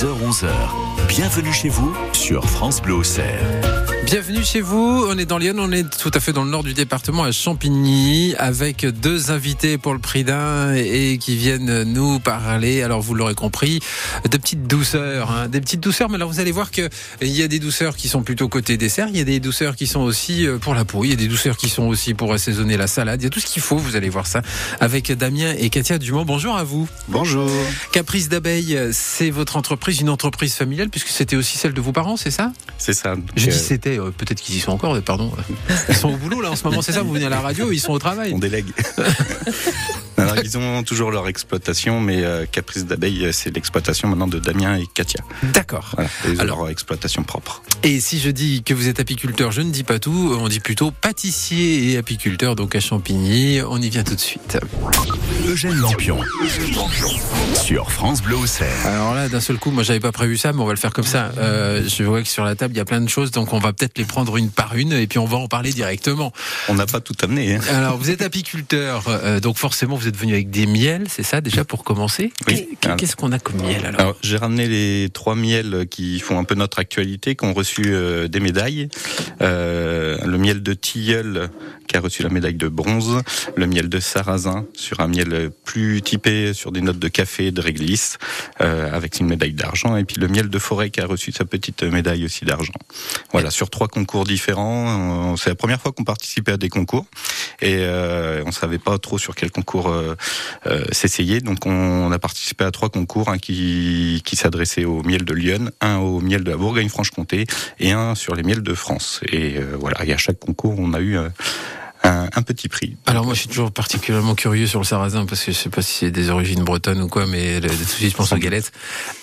10h-11h. Bienvenue chez vous sur France Bleu Auxerre. Bienvenue chez vous. On est dans Lyon, on est tout à fait dans le nord du département, à Champigny, avec deux invités pour le prix d'un et qui viennent nous parler. Alors vous l'aurez compris, de petites douceurs, hein, des petites douceurs. Mais alors vous allez voir que il y a des douceurs qui sont plutôt côté dessert, il y a des douceurs qui sont aussi euh, pour la peau, il y a des douceurs qui sont aussi pour assaisonner la salade. Il y a tout ce qu'il faut. Vous allez voir ça avec Damien et Katia Dumont. Bonjour à vous. Bonjour. Caprice d'abeille, c'est votre entreprise, une entreprise familiale puisque c'était aussi celle de vos parents, c'est ça? C'est ça. Je dis euh, c'était, euh, peut-être qu'ils y sont encore, pardon. Ils sont au boulot là en ce moment, c'est ça Vous venez à la radio, ils sont au travail. on délègue. Alors, ils ont toujours leur exploitation, mais euh, Caprice d'abeille, euh, c'est l'exploitation maintenant de Damien et Katia. D'accord. Voilà, ils ont Alors- leur exploitation propre. Et si je dis que vous êtes apiculteur, je ne dis pas tout, on dit plutôt pâtissier et apiculteur, donc à Champigny. On y vient tout de suite. Eugène Lampion. Sur France Bleu Auxerre. Alors là, d'un seul coup, moi j'avais pas prévu ça, mais on va le faire comme ça. Euh, je vois que sur la table, il y a plein de choses, donc on va peut-être les prendre une par une, et puis on va en parler directement. On n'a pas tout amené. hein. Alors, vous êtes apiculteur, euh, donc forcément, vous êtes venu avec des miels, c'est ça déjà pour commencer? Oui. Qu'est-ce qu'on a comme miel alors? Alors, j'ai ramené les trois miels qui font un peu notre actualité, qui ont reçu euh, des médailles. Euh, le miel de tilleul, qui a reçu la médaille de bronze. Le miel de sarrasin, sur un miel plus typé sur des notes de café, de réglisse, euh, avec une médaille d'argent. Et puis le miel de forêt, qui a reçu sa petite médaille aussi d'argent. Voilà, sur trois concours différents. C'est la première fois qu'on participait à des concours. Et euh, on savait pas trop sur quel concours euh, euh, s'essayer. Donc on a participé à trois concours, un qui, qui s'adressait au miel de Lyon, un au miel de la Bourgogne-Franche-Comté et un sur les miels de France. Et euh, voilà, et à chaque concours, on a eu euh, un, un petit prix. Alors moi je suis toujours particulièrement curieux sur le sarrasin parce que je sais pas si c'est des origines bretonnes ou quoi, mais tout de suite je pense aux galettes.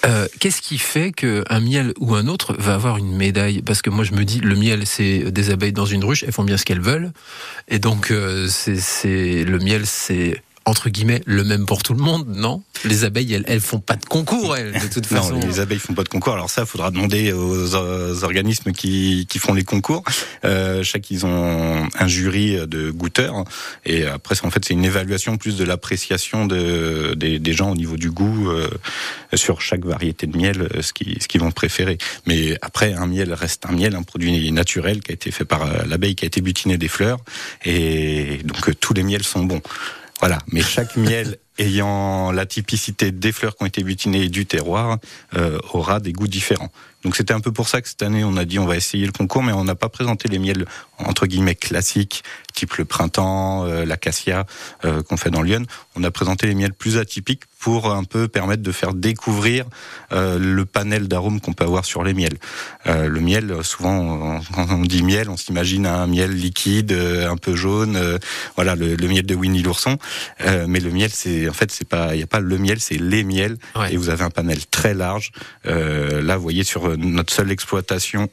Euh, Qu'est-ce qui fait qu'un miel ou un autre va avoir une médaille? Parce que moi je me dis le miel c'est des abeilles dans une ruche, elles font bien ce qu'elles veulent, et donc euh, c'est- le miel c'est entre guillemets le même pour tout le monde, non? Les abeilles elles, elles font pas de concours elles de toute façon. Non, les abeilles font pas de concours. Alors ça, il faudra demander aux, aux organismes qui, qui font les concours. Euh, chaque ils ont un jury de goûteurs et après c'est- en fait c'est une évaluation plus de l'appréciation de, des, des gens au niveau du goût euh, sur chaque variété de miel, euh, ce qu'ils ce qu'ils vont préférer. Mais après un miel reste un miel, un produit naturel qui a été fait par euh, l'abeille qui a été butiné des fleurs et donc euh, tous les miels sont bons. Voilà, mais chaque miel ayant la typicité des fleurs qui ont été butinées et du terroir euh, aura des goûts différents. Donc c'était un peu pour ça que cette année on a dit on va essayer le concours, mais on n'a pas présenté les miels entre guillemets classiques, type le printemps, euh, l'acacia euh, qu'on fait dans Lyon. On a présenté les miels plus atypiques pour un peu permettre de faire découvrir euh, le panel d'arômes qu'on peut avoir sur les miels. Euh, le miel, souvent on- quand on dit miel, on s'imagine un miel liquide, euh, un peu jaune, euh, voilà le, le miel de Winnie l'ourson. Euh, mais le miel, c'est en fait c'est pas il y a pas le miel, c'est les miels Ouais. et vous avez un panel très large. Euh, là, vous voyez sur notre seule exploitation.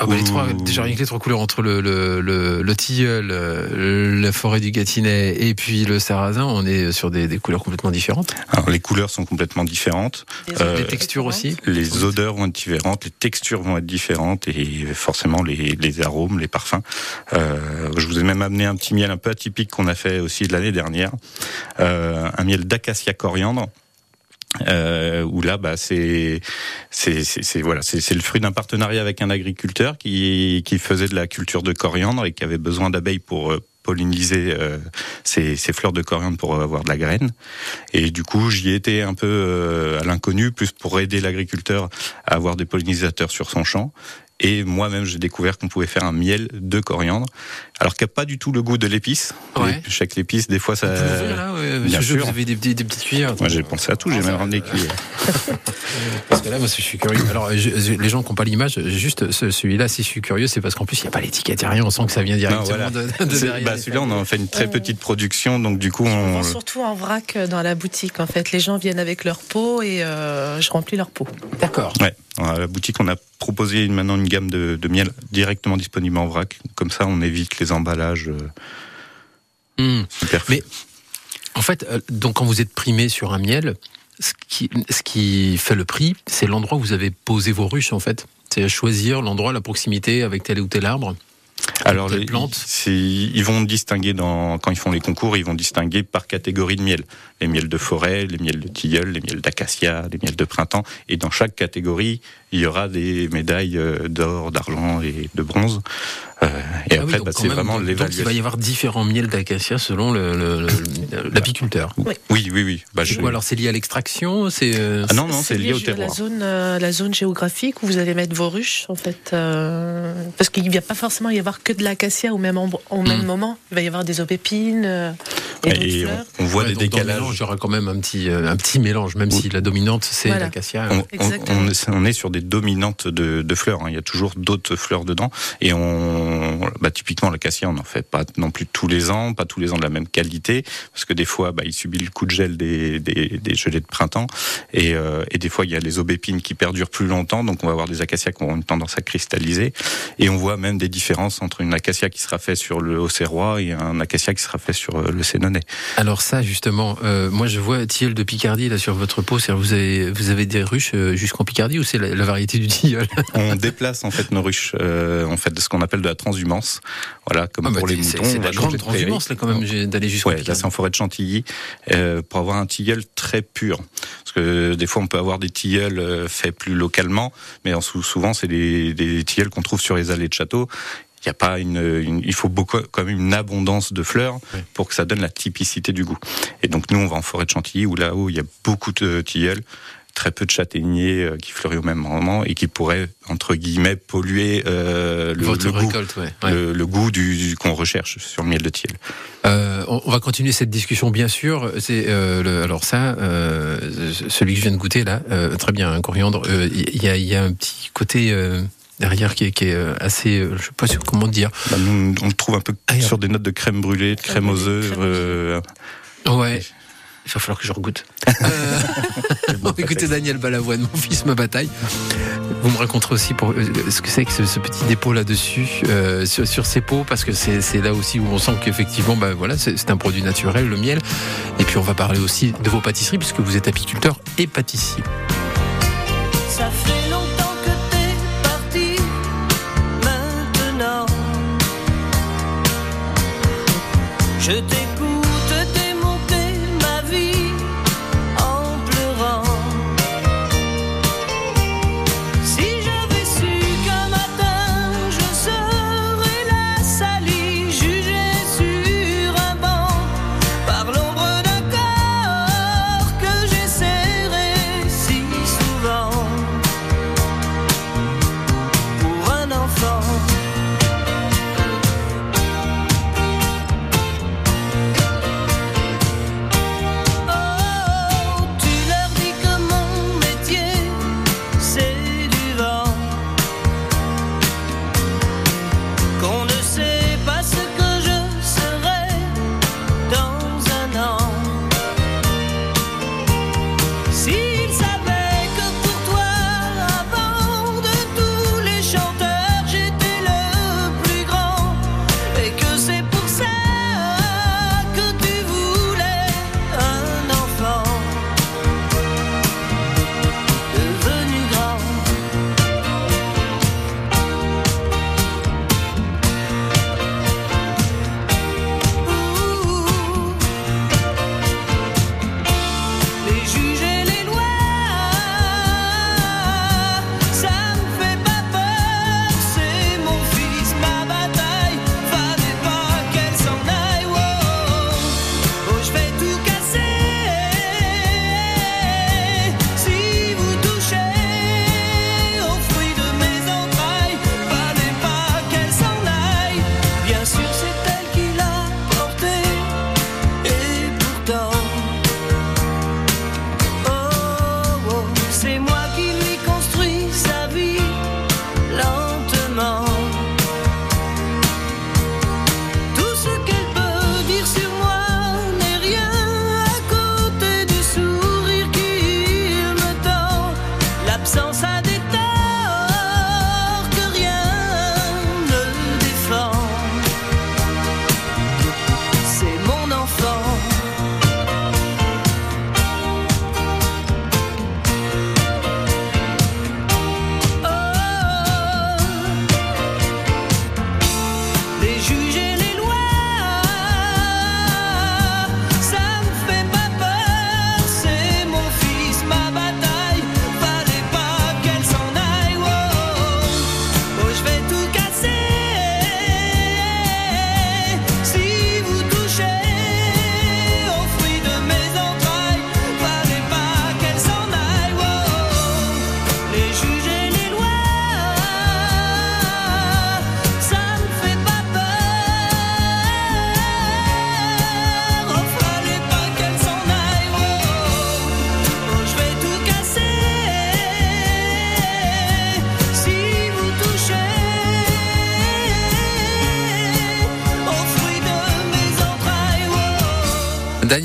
Ah bah, les trois, déjà rien que les trois couleurs entre le, le, le, le tilleul, euh, la forêt du Gâtinais et puis le sarrasin, on est sur des, des couleurs complètement différentes. Alors, les couleurs sont complètement différentes. Euh, les textures aussi. Les odeurs vont être différentes, les textures vont être différentes et forcément les, les arômes, les parfums. Euh, je vous ai même amené un petit miel un peu atypique qu'on a fait aussi de l'année dernière, euh, un miel d'acacia coriandre. Euh, où là, bah, c'est, c'est, voilà, c'est, le fruit d'un partenariat avec un agriculteur qui, qui faisait de la culture de coriandre et qui avait besoin d'abeilles pour euh, polliniser euh, ces fleurs de coriandre pour avoir de la graine. Et du coup, j'y étais un peu euh, à l'inconnu, plus pour aider l'agriculteur à avoir des pollinisateurs sur son champ. Et moi-même, j'ai découvert qu'on pouvait faire un miel de coriandre, alors qu'il n'y a pas du tout le goût de l'épice. Ouais. Les- Chaque épice, des fois, ça. Vous pouvez là, ouais, bien sûr. vous avez des, petites cuillères. Moi, j'ai pensé à tout. J'ai même ramené des cuillères. Parce que là, moi, je suis curieux. Alors, je- je- les gens qui n'ont pas l'image, juste ce- celui-là, si je suis curieux, c'est parce qu'en plus, il n'y a pas l'étiquette, il n'y a rien. On sent que ça vient directement voilà. de, de derrière. bah, celui-là, on en fait une très petite production, donc du coup, On on. surtout en vrac euh, dans la boutique. En fait, les gens viennent avec leur pot et euh, je remplis leur pot. D'accord. Ouais, à la boutique, on a proposé une- maintenant une gamme de, de miel directement disponible en vrac. Comme ça, on évite les emballages superflus. Mais en fait, euh, donc quand vous êtes primé sur un miel, ce qui, ce qui fait le prix, c'est l'endroit où vous avez posé vos ruches, en fait. C'est choisir l'endroit, la proximité avec tel ou tel arbre. Alors les plante c'est- ils vont distinguer dans quand ils font les concours, ils vont distinguer par catégorie de miel. Les miels de forêt, les miels de tilleul, les miels d'acacia, les miels de printemps. Et dans chaque catégorie, il y aura des médailles euh, d'or, d'argent et de bronze. Euh, et Ah après, donc bah, c'est vraiment Donc il l'évaluation. va y avoir différents miels d'acacia selon le- le- le- l'apiculteur. Oui, oui, oui. Bah, je- quoi alors c'est lié à l'extraction C'est euh, Ah non, non, c'est lié au à la terroir. zone, euh, la zone géographique où vous allez mettre vos ruches, en fait. euh, parce qu'il ne va pas forcément y avoir que de l'acacia au même, au même Mm. moment. Il va y avoir des aubépines euh, et, Et on, on voit ouais, des décalages. il y aura quand même un petit, euh, un petit mélange, même Oui. si la dominante c'est Voilà. l'acacia. On, on- Exactement. on est- on est sur des dominantes de, de fleurs. hein. Il y a toujours d'autres fleurs dedans. Et on, bah, typiquement, l'acacia, on n'en fait pas non plus tous les ans, pas tous les ans de la même qualité, parce que des fois, bah, il subit le coup de gel des, des, des gelées de printemps. Et, euh, et des fois, il y a les aubépines qui perdurent plus longtemps. Donc, on va avoir des acacias qui ont une tendance à cristalliser. Et on voit même des différences entre une acacia qui sera faite sur le Auxerrois et un acacia qui sera fait sur euh, le Sénonais. Alors ça justement, euh, moi je vois tilleul de Picardie là sur votre peau. C'est-à-dire vous avez, vous avez des ruches jusqu'en Picardie ou c'est la, la variété du tilleul? On déplace en fait nos ruches, euh, on fait de ce qu'on appelle de la transhumance. Voilà, comme Ah bah, pour les moutons. C'est de la grande transhumance là quand même d'aller jusqu'en Ouais, là c'est en forêt de Chantilly euh, pour avoir un tilleul très pur. Parce que des fois on peut avoir des tilleuls euh, faits plus localement, mais en sou- souvent c'est des, des tilleuls qu'on trouve sur les allées de château. Il y a pas une, une- il faut beaucoup quand même une abondance de fleurs pour que ça donne la typicité du goût. Et donc nous on va en forêt de Chantilly où là-haut il y a beaucoup de tilleuls très peu de châtaigniers euh, qui fleurissent au même moment et qui pourraient entre guillemets polluer euh, le, Votre le goût, récolte, ouais. ouais. le, le goût du, du- qu'on recherche sur le miel de tilleul. Euh, on, on va continuer cette discussion, bien sûr. C'est euh, le- alors ça, euh, celui que je viens de goûter là, euh, très bien, un coriandre. euh, Il y, a, il y a un petit côté euh, derrière qui est, qui est assez, je sais pas sûr comment dire. Bah, nous, on le trouve un peu Ah, sur des notes de crème brûlée, de crème aux œufs. euh, Ouais. Il va falloir que je regoute. Euh, bon, écoutez, Daniel Balavoine, mon fils, ma bataille. Vous me raconterez aussi pour, euh, ce que c'est que ce, ce petit dépôt là-dessus, euh, sur, sur ces pots, parce que c'est là aussi où on sent qu'effectivement, bah, voilà, c'est un produit naturel, le miel. Et puis on va parler aussi de vos pâtisseries, puisque vous êtes apiculteur et pâtissier. Ça fait longtemps que t'es parti maintenant. Je t'écoute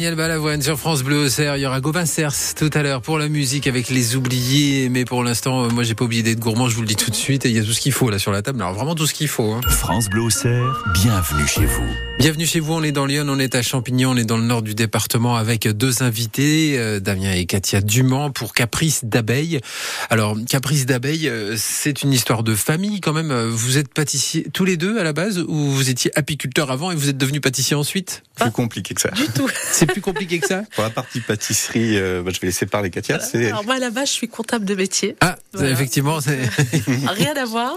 Daniel Balavoine sur France Bleu Auxerre. Il y aura Gauvin Cers tout à l'heure pour la musique avec les oubliés. Mais pour l'instant, euh, moi, j'ai pas oublié d'être gourmand. Je vous le dis tout de suite. Et il y a tout ce qu'il faut là sur la table. Alors vraiment tout ce qu'il faut. hein. France Bleu Auxerre, bienvenue chez vous. Bienvenue chez vous. On est dans Lyon, on est à Champignon, on est dans le nord du département avec deux invités, euh, Damien et Katia Dumont pour Caprice d'abeille. Alors Caprice d'abeille, euh, c'est une histoire de famille quand même. Vous êtes pâtissier tous les deux à la base ou vous étiez apiculteur avant et vous êtes devenu pâtissier ensuite? Plus compliqué que ça. Du tout. C'est plus compliqué que ça? Pour la partie pâtisserie, euh, bah, je vais laisser parler Katia. C'est Alors moi, à la base, je suis comptable de métier. Ah, Voilà. effectivement, c'est Rien à voir.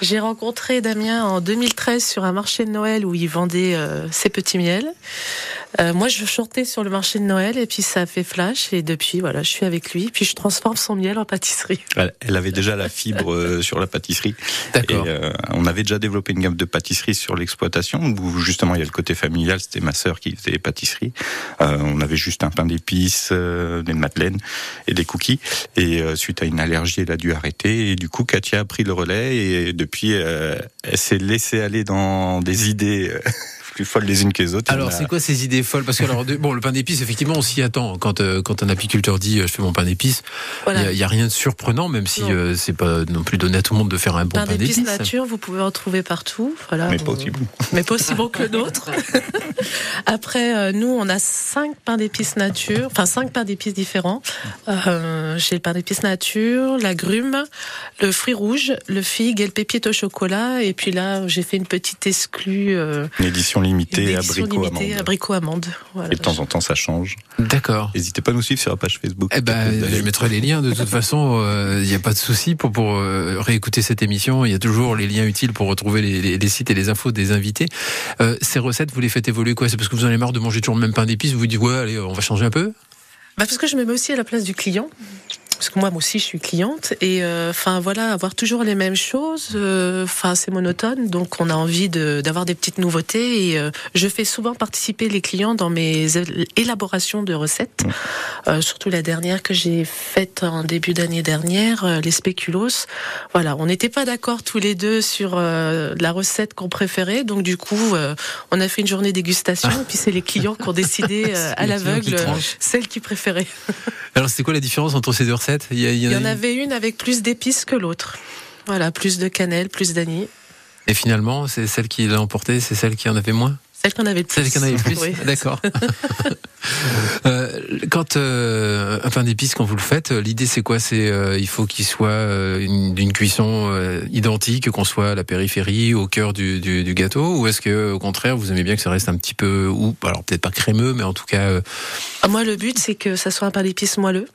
J'ai rencontré Damien en 2013 sur un marché de Noël où il vendait euh, ses petits miels. Euh, moi, je chantais sur le marché de Noël et puis ça a fait flash et depuis, voilà, je suis avec lui. Puis je transforme son miel en pâtisserie. Elle elle avait déjà la fibre euh, sur la pâtisserie. d'accord. Et euh, on avait déjà développé une gamme de pâtisseries sur l'exploitation où justement il y a le côté familial. C'était ma sœur qui faisait les pâtisseries. Euh, on avait juste un pain d'épices, euh, des madeleines et des cookies. Et euh, suite à une allergie, elle a dû arrêter. Et du coup, Katia a pris le relais et depuis, euh, elle s'est laissée aller dans des idées plus folles les unes que les autres. Alors, c'est quoi ces idées folles? Parce que alors, bon, le pain d'épices, effectivement, on s'y attend. Quand euh, quand un apiculteur dit euh, je fais mon pain d'épices, il Voilà. y, a rien de surprenant, même si euh, c'est pas non plus donné à tout le monde de faire un bon pain pain, d'épices nature, vous pouvez en trouver partout. Voilà. mais pas aussi bon. mais pas aussi bon que le nôtre. Après, euh, nous, on a cinq pains d'épices nature, enfin cinq pains d'épices différents. Euh, J'ai le pain d'épices nature, la grume, le fruit rouge, le figue et le pépite au chocolat. Et puis là, j'ai fait une petite exclue, euh, Une édition limitée, abricot limitée, amande. abricot amande. Voilà. Et de temps en temps, ça change. D'accord. N'hésitez pas à nous suivre sur la page Facebook. Eh ben, je mettrai les liens. De toute façon, il n'y a pas de souci pour pour euh, réécouter cette émission. Il y a toujours les liens utiles pour retrouver les, les- les sites et les infos des invités. Euh, ces recettes, vous les faites évoluer quoi? C'est parce que vous en avez marre de manger toujours le même pain d'épices Vous vous dites ouais, allez, on va changer un peu? Bah parce que je me mets aussi à la place du client. Parce que moi, aussi, je suis cliente et euh, enfin voilà, avoir toujours les mêmes choses, euh, enfin c'est monotone, donc on a envie de- d'avoir des petites nouveautés et euh, je fais souvent participer les clients dans mes él- élaborations de recettes. Euh, surtout la dernière que j'ai faite en début d'année dernière, euh, les spéculoos. Voilà, on n'était pas d'accord tous les deux sur euh, la recette qu'on préférait, donc du coup, euh, on a fait une journée dégustation et puis c'est les clients qui ont décidé euh, à qui l'aveugle euh, celle qu'ils préféraient. Alors, c'était quoi la différence entre ces deux recettes? Il y, a- il y en Il y a en une- avait une avec plus d'épices que l'autre. Voilà, plus de cannelle, plus d'anis. Et finalement, c'est celle qui l'a emporté, c'est celle qui en avait moins? Celle qu'on avait le plus. Celle qui en avait plus Oui. D'accord. Euh, quand euh, un pain d'épices, quand vous le faites, euh, l'idée c'est quoi? C'est euh, il faut qu'il soit une- d'une cuisson identique, qu'on soit à la périphérie, au cœur du, du, du gâteau, ou est-ce que au contraire vous aimez bien que ça reste un petit peu, ou alors peut-être pas crémeux, mais en tout cas, Ah, Moi, le but, c'est que ça soit un pain d'épices moelleux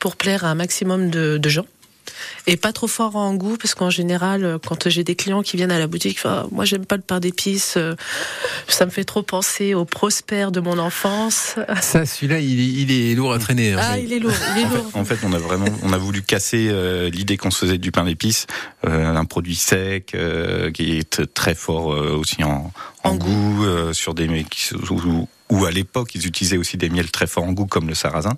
pour plaire à un maximum de, de gens. Et pas trop fort en goût, parce qu'en général, quand j'ai des clients qui viennent à la boutique, ah, moi j'aime pas le pain d'épices, euh, ça me fait trop penser au Prosper de mon enfance. ça, celui-là, il, est- il est lourd à traîner. hein. Ah, il est lourd, il est En fait, lourd. en fait, on a vraiment, on a voulu casser euh, l'idée qu'on se faisait du pain d'épices, euh, un produit sec euh, qui est très fort euh, aussi en, en, goût, euh, sur des où, où à l'époque ils utilisaient aussi des miels très forts en goût comme le sarrasin.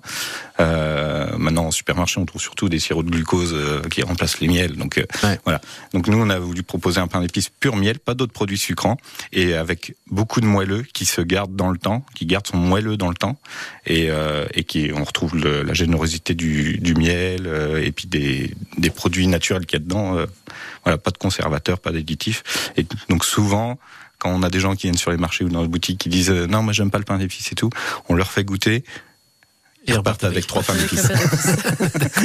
Euh, maintenant en supermarché on trouve surtout des sirops de glucose euh, qui remplacent les miels. Donc euh, Ouais. voilà. Donc nous on a voulu proposer un pain d'épices pur miel, pas d'autres produits sucrants et avec beaucoup de moelleux qui se gardent dans le temps, qui gardent son moelleux dans le temps et, euh, et qui on retrouve le- la générosité du, du miel euh, et puis des, des produits naturels qu'il y a dedans. euh, voilà, pas de conservateurs, pas d'additifs. Et donc souvent, on a des gens qui viennent sur les marchés ou dans les boutiques qui disent euh, non, moi j'aime pas le pain d'épices et tout, on leur fait goûter. Et Ils repartent avec trois pains Avec un.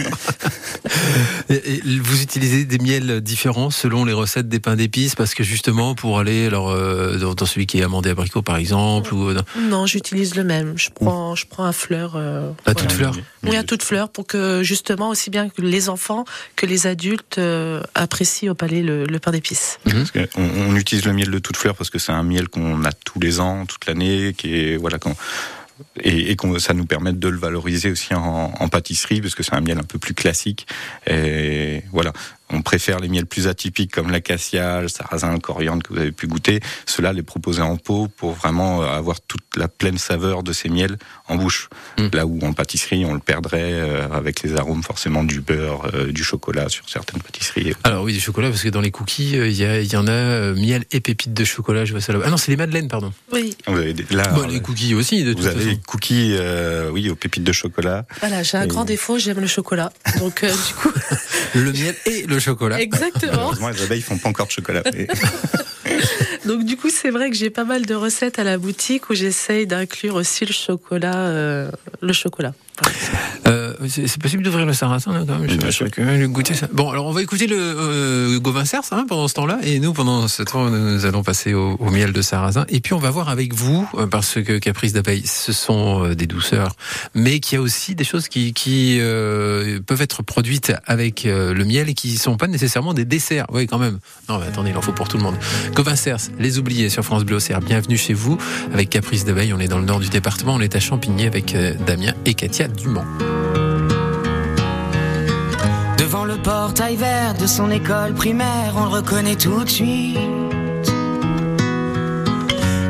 Et- et vous utilisez des miels différents selon les recettes des pains d'épices parce que justement pour aller alors euh, dans, celui qui est amandé abricot par exemple ou dans, Non, j'utilise le même. Je prends, je prends à fleur. euh, à voilà. toute fleur. Oui, à toute fleur, pour que justement aussi bien que les enfants que les adultes euh, apprécient au palais le, le pain d'épices. Que on, on utilise le miel de toute fleur parce que c'est un miel qu'on a tous les ans, toute l'année, qui est voilà qu'on et, et qu'on ça nous permet de le valoriser aussi en, en pâtisserie parce que c'est un miel un peu plus classique. Et voilà, on préfère les miels plus atypiques comme l'acacia, le sarrasin, le coriandre que vous avez pu goûter. Cela les proposer en pot pour vraiment euh, avoir toute la pleine saveur de ces miels en bouche. Mm. Là où en pâtisserie on le perdrait euh, avec les arômes forcément du beurre, euh, du chocolat sur certaines pâtisseries. Alors oui, du chocolat, parce que dans les cookies, il y, a- il y en a euh, miel et pépites de chocolat, je vois ça là Ah non, c'est les madeleines, pardon. Oui, Vous avez des- là, Bon, les cookies aussi, de toute vous avez façon. les cookies, euh, oui, aux pépites de chocolat. voilà, j'ai un Et- grand défaut, j'aime le chocolat. Donc euh, du coup, Le miel et le chocolat. exactement. Malheureusement, les abeilles font pas encore de chocolat. mais- Donc du coup, c'est vrai que j'ai pas mal de recettes à la boutique où j'essaye d'inclure aussi le chocolat, euh, le chocolat. Euh, c'est possible d'ouvrir le sarrasin là quand même. Je sais que- goûter ça. Bon, alors on va écouter le euh, Gauvin Cers hein, pendant ce temps-là, et nous pendant ce temps, nous allons passer au, au miel de sarrasin, et puis on va voir avec vous, euh, parce que Caprice d'abeille, ce sont euh, des douceurs, mais qu'il y a aussi des choses qui, qui euh, peuvent être produites avec le miel et qui sont pas nécessairement des desserts. Oui, quand même. Non, mais attendez, il en faut pour tout le monde. Gauvin Cers, les oubliés sur France Bleu Auxerre. Bienvenue chez vous avec Caprice d'abeille. On est dans le nord du département, on est à Champigny avec Damien et Katia Devant le portail vert de son école primaire, on le reconnaît tout de suite.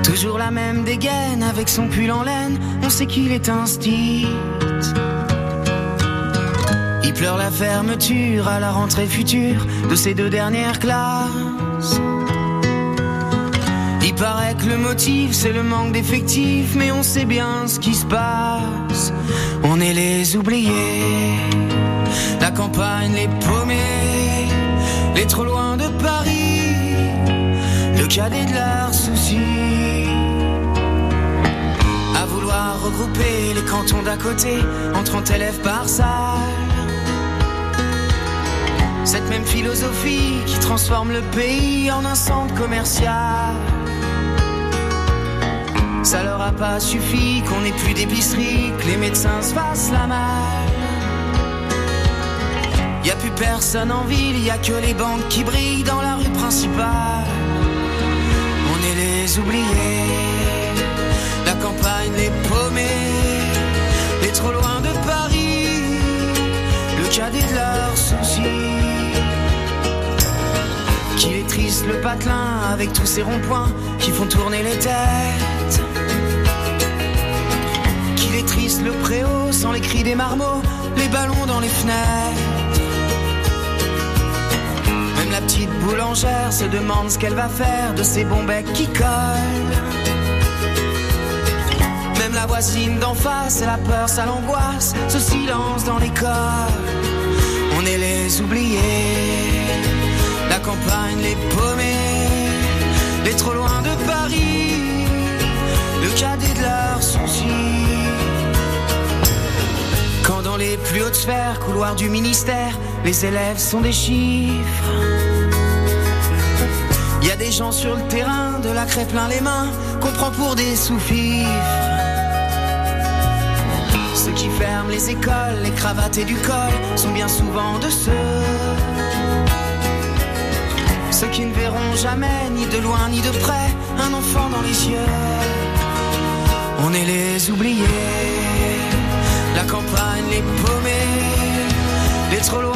Toujours la même dégaine avec son pull en laine, on sait qu'il est un stit. Il pleure la fermeture à la rentrée future de ses deux dernières classes. Il paraît que le motif c'est le manque d'effectifs, mais on sait bien ce qui se passe. On est les oubliés. La campagne, les paumés, les trop loin de Paris, le cadet de leurs soucis. À vouloir regrouper les cantons d'à côté en 30 élèves par salle. Cette même philosophie qui transforme le pays en un centre commercial. Ça leur a pas suffi qu'on ait plus d'épicerie, que les médecins se fassent la malle. Y a plus personne en ville, y a que les banques qui brillent dans la rue principale. On est les oubliés, la campagne, les paumés, les trop loin de Paris, le cadet de leurs soucis. Qu'il est triste le patelin avec tous ces ronds-points qui font tourner les têtes. Qu'il est triste le préau sans les cris des marmots, les ballons dans les fenêtres. Même la petite boulangère se demande ce qu'elle va faire de ces bons becs qui collent. Même la voisine d'en face, elle a peur, ça l'angoisse, ce silence dans l'école. On est les oubliés, la campagne, les paumés, les trop loin de Paris, cadet de leurs soucis. Quand dans les plus hautes sphères, couloirs du ministère, les élèves sont des chiffres. Il y a des gens sur le terrain, de la craie plein les mains, qu'on prend pour des sous-fifres. Ceux qui ferment les écoles, les cravates et du col sont bien souvent de ceux. Ceux qui ne verront jamais, ni de loin ni de près, un enfant dans les yeux. On est les oubliés, la campagne, les paumés, les trop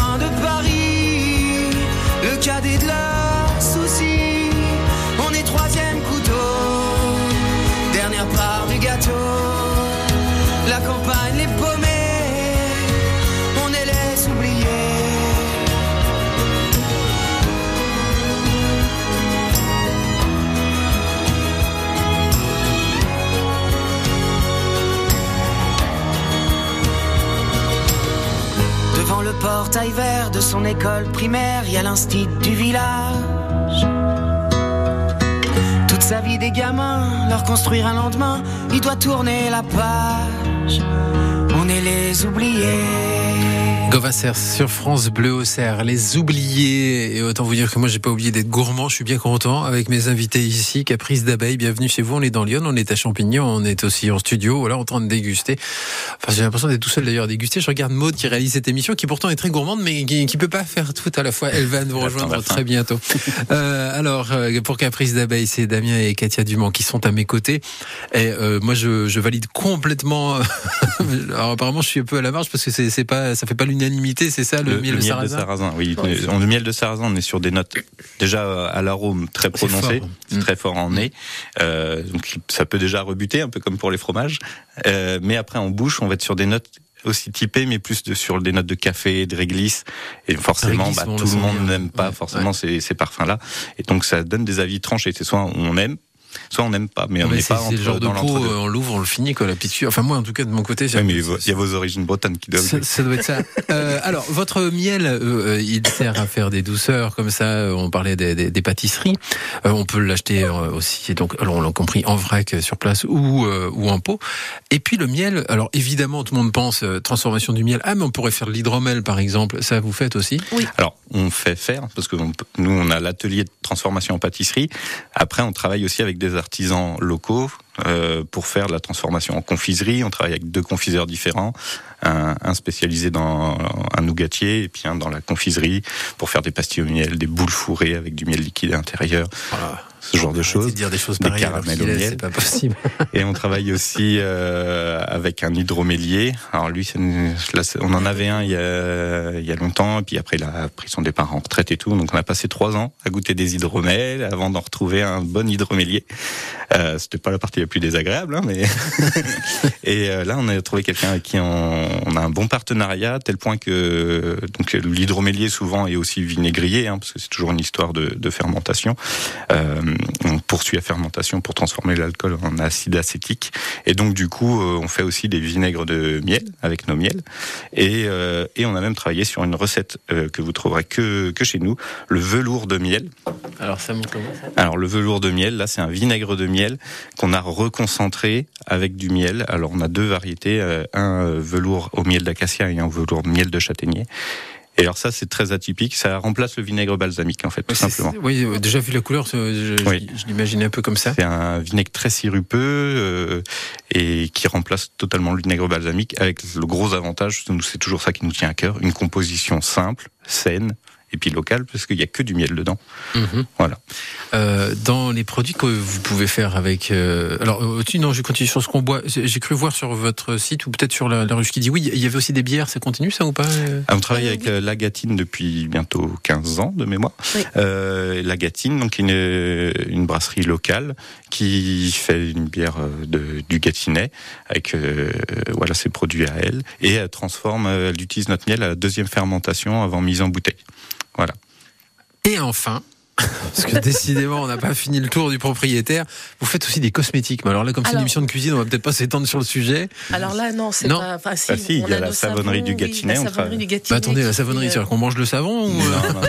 portail vert de son école primaire, il y a l'instit du village. Toute sa vie des gamins, leur construire un lendemain, il doit tourner la page. On est les oubliés. Sur France Bleu Auxerre, les oubliés. Et autant vous dire que moi, j'ai pas oublié d'être gourmand. Je suis bien content avec mes invités ici. Caprice d'abeille, bienvenue chez vous. On est dans Lyon, on est à Champignon, on est aussi en studio, voilà, en train de déguster. Enfin, j'ai l'impression d'être tout seul d'ailleurs à déguster. Je regarde Maude qui réalise cette émission, qui pourtant est très gourmande, mais qui, qui peut pas faire tout à la fois. Elle va nous rejoindre très bientôt. Euh, alors, euh, pour Caprice d'abeille, c'est Damien et Katia Dumont qui sont à mes côtés. Et euh, moi, je, je valide complètement. alors, apparemment, je suis un peu à la marge parce que c'est pas, ça fait pas l'unanimité l'unanimité, c'est ça, le, miel, de, sarrasin Oui, le miel de sarrasin, on est sur des notes déjà à l'arôme très prononcé, mm. très fort en nez. Euh, donc ça peut déjà rebuter, un peu comme pour les fromages. Euh, mais après en bouche, on va être sur des notes aussi typées, mais plus de, sur des notes de café, de réglisse. Et forcément, bah, tout le, monde n'aime pas forcément ces, ces parfums-là. Et donc ça donne des avis tranchés. C'est soit on aime, soit on n'aime pas, mais on n'est pas le genre de pot, on l'ouvre, on le finit, quoi, la petite Enfin, moi, en tout cas, de mon côté, oui, mais il y a vos origines bretonnes qui doivent. Ça, ça doit être ça. euh, alors, votre miel, euh, euh, il sert à faire des douceurs, comme ça. Euh, on parlait des, des, des pâtisseries. Euh, on peut l'acheter aussi, donc, alors, on l'a compris, en vrac sur place ou ou en pot. Et puis le miel. Alors, évidemment, tout le monde pense transformation du miel. Ah, mais on pourrait faire de l'hydromel, par exemple. Ça, vous faites aussi? Oui. Alors, on fait faire parce que nous, on a l'atelier de transformation en pâtisserie. Après, on travaille aussi avec des artisans locaux euh, pour faire de la transformation en confiserie. On travaille avec deux confiseurs différents, un, spécialisé dans un nougatier et puis un dans la confiserie pour faire des pastilles au miel, des boules fourrées avec du miel liquide à l'intérieur. Ce genre de choses. Dire des choses des caramels au miel. pas possible. et on travaille aussi euh, avec un hydromélier. Alors lui, on en avait un il y, a, il y a longtemps, et puis après il a pris son départ en retraite et tout. Donc on a passé trois ans à goûter des hydromels avant d'en retrouver un bon hydromélier. Euh, C'était pas la partie la plus désagréable, hein, mais et euh, là on a trouvé quelqu'un avec qui on, on, a un bon partenariat, tel point que donc l'hydromélier souvent est aussi vinaigrier, hein, parce que c'est toujours une histoire de, de fermentation. Euh, on poursuit la fermentation pour transformer l'alcool en acide acétique. Et donc du coup, euh, on fait aussi des vinaigres de miel avec nos miels. Et, euh, et on a même travaillé sur une recette euh, que vous trouverez que, que chez nous, le velours de miel. Alors ça comment Alors le velours de miel, là c'est un vinaigre de miel qu'on a reconcentré avec du miel. Alors on a deux variétés, un velours au miel d'acacia et un velours miel de châtaignier. Et alors ça, c'est très atypique. Ça remplace le vinaigre balsamique, en fait, tout simplement. Oui, euh, déjà vu la couleur, je, je l'imaginais un peu comme ça. C'est un vinaigre très sirupeux euh, et qui remplace totalement le vinaigre balsamique avec le gros avantage, c'est toujours ça qui nous tient à cœur, une composition simple, saine, et puis local parce qu'il n'y a que du miel dedans. Mhm. Voilà. Euh, dans les produits que vous pouvez faire avec, euh, alors euh, non, je continue sur ce qu'on boit. J'ai cru voir sur votre site ou peut-être sur la, la ruche qui dit oui, il y avait aussi des bières. Ça continue ça ou pas ah, On travaille avec Lagatine depuis bientôt 15 ans de mémoire. Lagatine, donc une, une brasserie locale qui fait une bière de, du Gâtinais avec voilà ses produits à elle et elle transforme, elle utilise notre miel à la deuxième fermentation avant mise en bouteille. Voilà. Et enfin, parce que décidément, on n'a pas fini le tour du propriétaire. Vous faites aussi des cosmétiques. Mais alors là, comme c'est une émission de cuisine, on va peut-être pas s'étendre sur le sujet. Alors là, non, c'est pas. Enfin, si, ah, si il y a, la savonnerie du Gâtinais. Oui, la savonnerie du Gâtinais. Bah, attendez, la savonnerie, c'est-à-dire qu'on mange le savon ou... Non, non.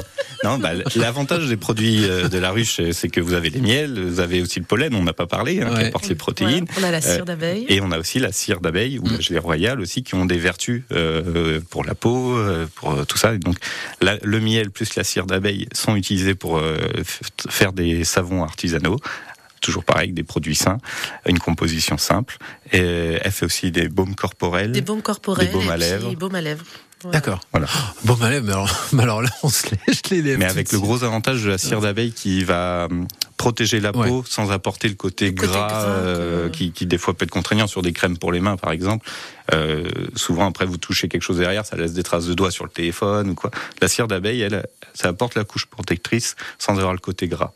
non bah, l'avantage des produits euh, de la ruche, c'est que vous avez les miels, vous avez aussi le pollen, on n'a pas parlé, hein, qui apporte les protéines. on a la cire euh, d'abeille. et on a aussi la cire d'abeille ou mm. la gelée royale aussi, qui ont des vertus euh, pour la peau, euh, pour tout ça. Et donc, la, le miel plus la cire d'abeille sont utilisés pour faire des savons artisanaux toujours pareil, des produits sains, une composition simple. Et elle fait aussi des baumes corporels, des baumes corporels, des baumes à lèvres. Des baumes à lèvres. D'accord. Voilà. Bon, mais alors, mais alors là, on se lèche les lèvres. Mais avec le gros avantage de la cire d'abeille qui va hum, protéger la peau sans apporter le côté, gras, euh, qui, qui, des fois peut être contraignant sur des crèmes pour les mains, par exemple. Euh, souvent, après, vous touchez quelque chose derrière, ça laisse des traces de doigts sur le téléphone ou quoi. La cire d'abeille, elle, ça apporte la couche protectrice sans avoir le côté gras.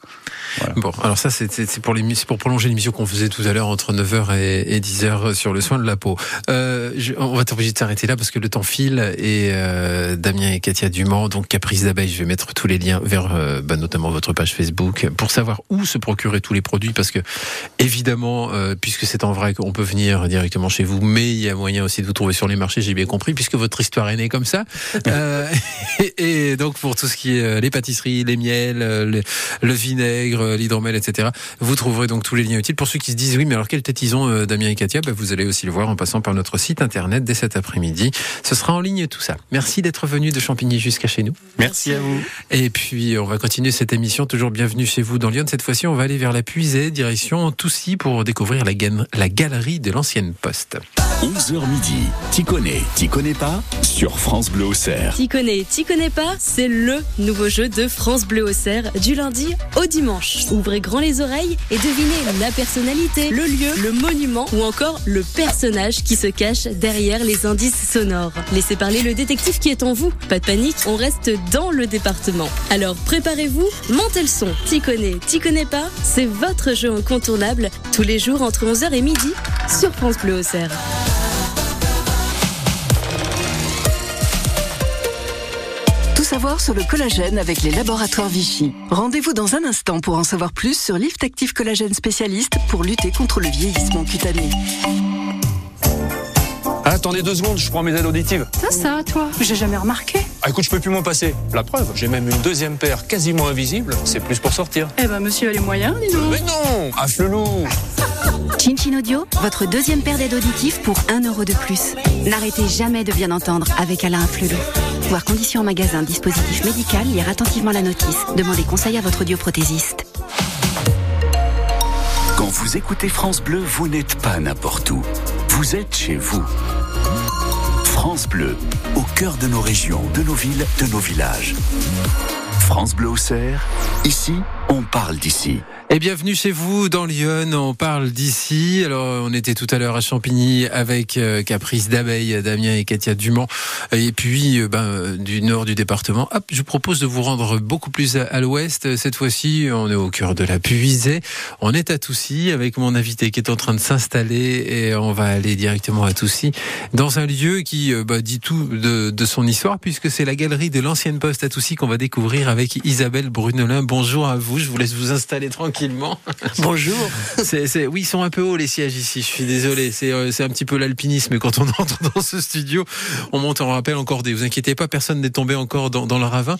Voilà. Bon, alors ça, c'est pour, pour prolonger l'émission qu'on faisait tout à l'heure entre 9h et, 10h sur le soin de la peau. Euh, je, on va t'obliger de s'arrêter là parce que le temps file et euh, Damien et Katia Dumont, donc Caprice d'abeille, je vais mettre tous les liens vers euh, bah, notamment votre page Facebook pour savoir où se procurer tous les produits parce que évidemment, euh, puisque c'est en vrai qu'on peut venir directement chez vous, mais il y a moyen aussi de vous trouver sur les marchés, j'ai bien compris, puisque votre histoire est née comme ça. euh, et, donc pour tout ce qui est euh, les pâtisseries, les miels, euh, le vinaigre, euh, l'hydromel, etc., vous trouverez donc tous les liens utiles. Pour ceux qui se disent oui, mais alors quelle tête ils ont, Damien et Katia, bah, vous allez aussi le voir en passant par notre site internet dès cet après-midi. Ce sera en ligne tout ça. Merci d'être venu de Champigny jusqu'à chez nous. Merci à vous. Et puis on va continuer cette émission. Toujours bienvenue chez vous dans Lyon. cette fois-ci, on va aller vers la Puisée, direction Toussy, pour découvrir la, ga- la galerie de l'ancienne poste. 11h midi. T'y connais, t'y connais pas? Sur France Bleu Auxerre. T'y connais, t'y connais pas? C'est le nouveau jeu de France Bleu Auxerre du lundi au dimanche. Ouvrez grand les oreilles et devinez la personnalité, le lieu, le monument ou encore le personnage qui se cache derrière les indices sonores. Laissez parler le détective qui est en vous. Pas de panique, on reste dans le département. Alors préparez-vous, montez le son. T'y connais, t'y connais pas C'est votre jeu incontournable tous les jours entre 11h et midi sur France Bleu Auxerre. Tout savoir sur le collagène avec les laboratoires Vichy. Rendez-vous dans un instant pour en savoir plus sur Lift Active Collagène spécialiste pour lutter contre le vieillissement cutané. Attendez deux secondes, je prends mes aides auditives. Ça, ça, toi J'ai jamais remarqué. Ah, écoute, je peux plus m'en passer. La preuve, j'ai même une deuxième paire quasiment invisible. C'est plus pour sortir. Eh ben, monsieur a les moyens, dis donc. Mais non Ah, flelou Chin Audio, votre deuxième paire d'aides auditives pour 1 euro de plus. N'arrêtez jamais de bien entendre avec Alain Flelou. Voir conditions en magasin, dispositif médical, lire attentivement la notice. Demandez conseil à votre audioprothésiste. Quand vous écoutez France Bleu, vous n'êtes pas n'importe où. Vous êtes chez vous. France Bleu, au cœur de nos régions, de nos villes, de nos villages. France Bleu Auxerre, ici, on parle d'ici. Et bienvenue chez vous dans Lyon, on parle d'ici. Alors on était tout à l'heure à Champigny avec euh, Caprice d'abeille, Damien et Katia Dumont. Et puis euh, ben, du nord du département, hop, je vous propose de vous rendre beaucoup plus à, à l'ouest. Cette fois-ci, on est au cœur de la Puisée. On est à Toussy avec mon invité qui est en train de s'installer et on va aller directement à Toussy dans un lieu qui euh, bah, dit tout de, de son histoire puisque c'est la galerie de l'ancienne poste à Toussy qu'on va découvrir avec Isabelle Brunelin. Bonjour à vous, je vous laisse vous installer tranquillement. Bonjour. Oui, ils sont un peu hauts les sièges ici. Je suis désolé. C'est, euh, un petit peu l'alpinisme quand on entre dans ce studio. On monte en rappel encore des. Vous inquiétez pas, personne n'est tombé encore dans, dans le ravin.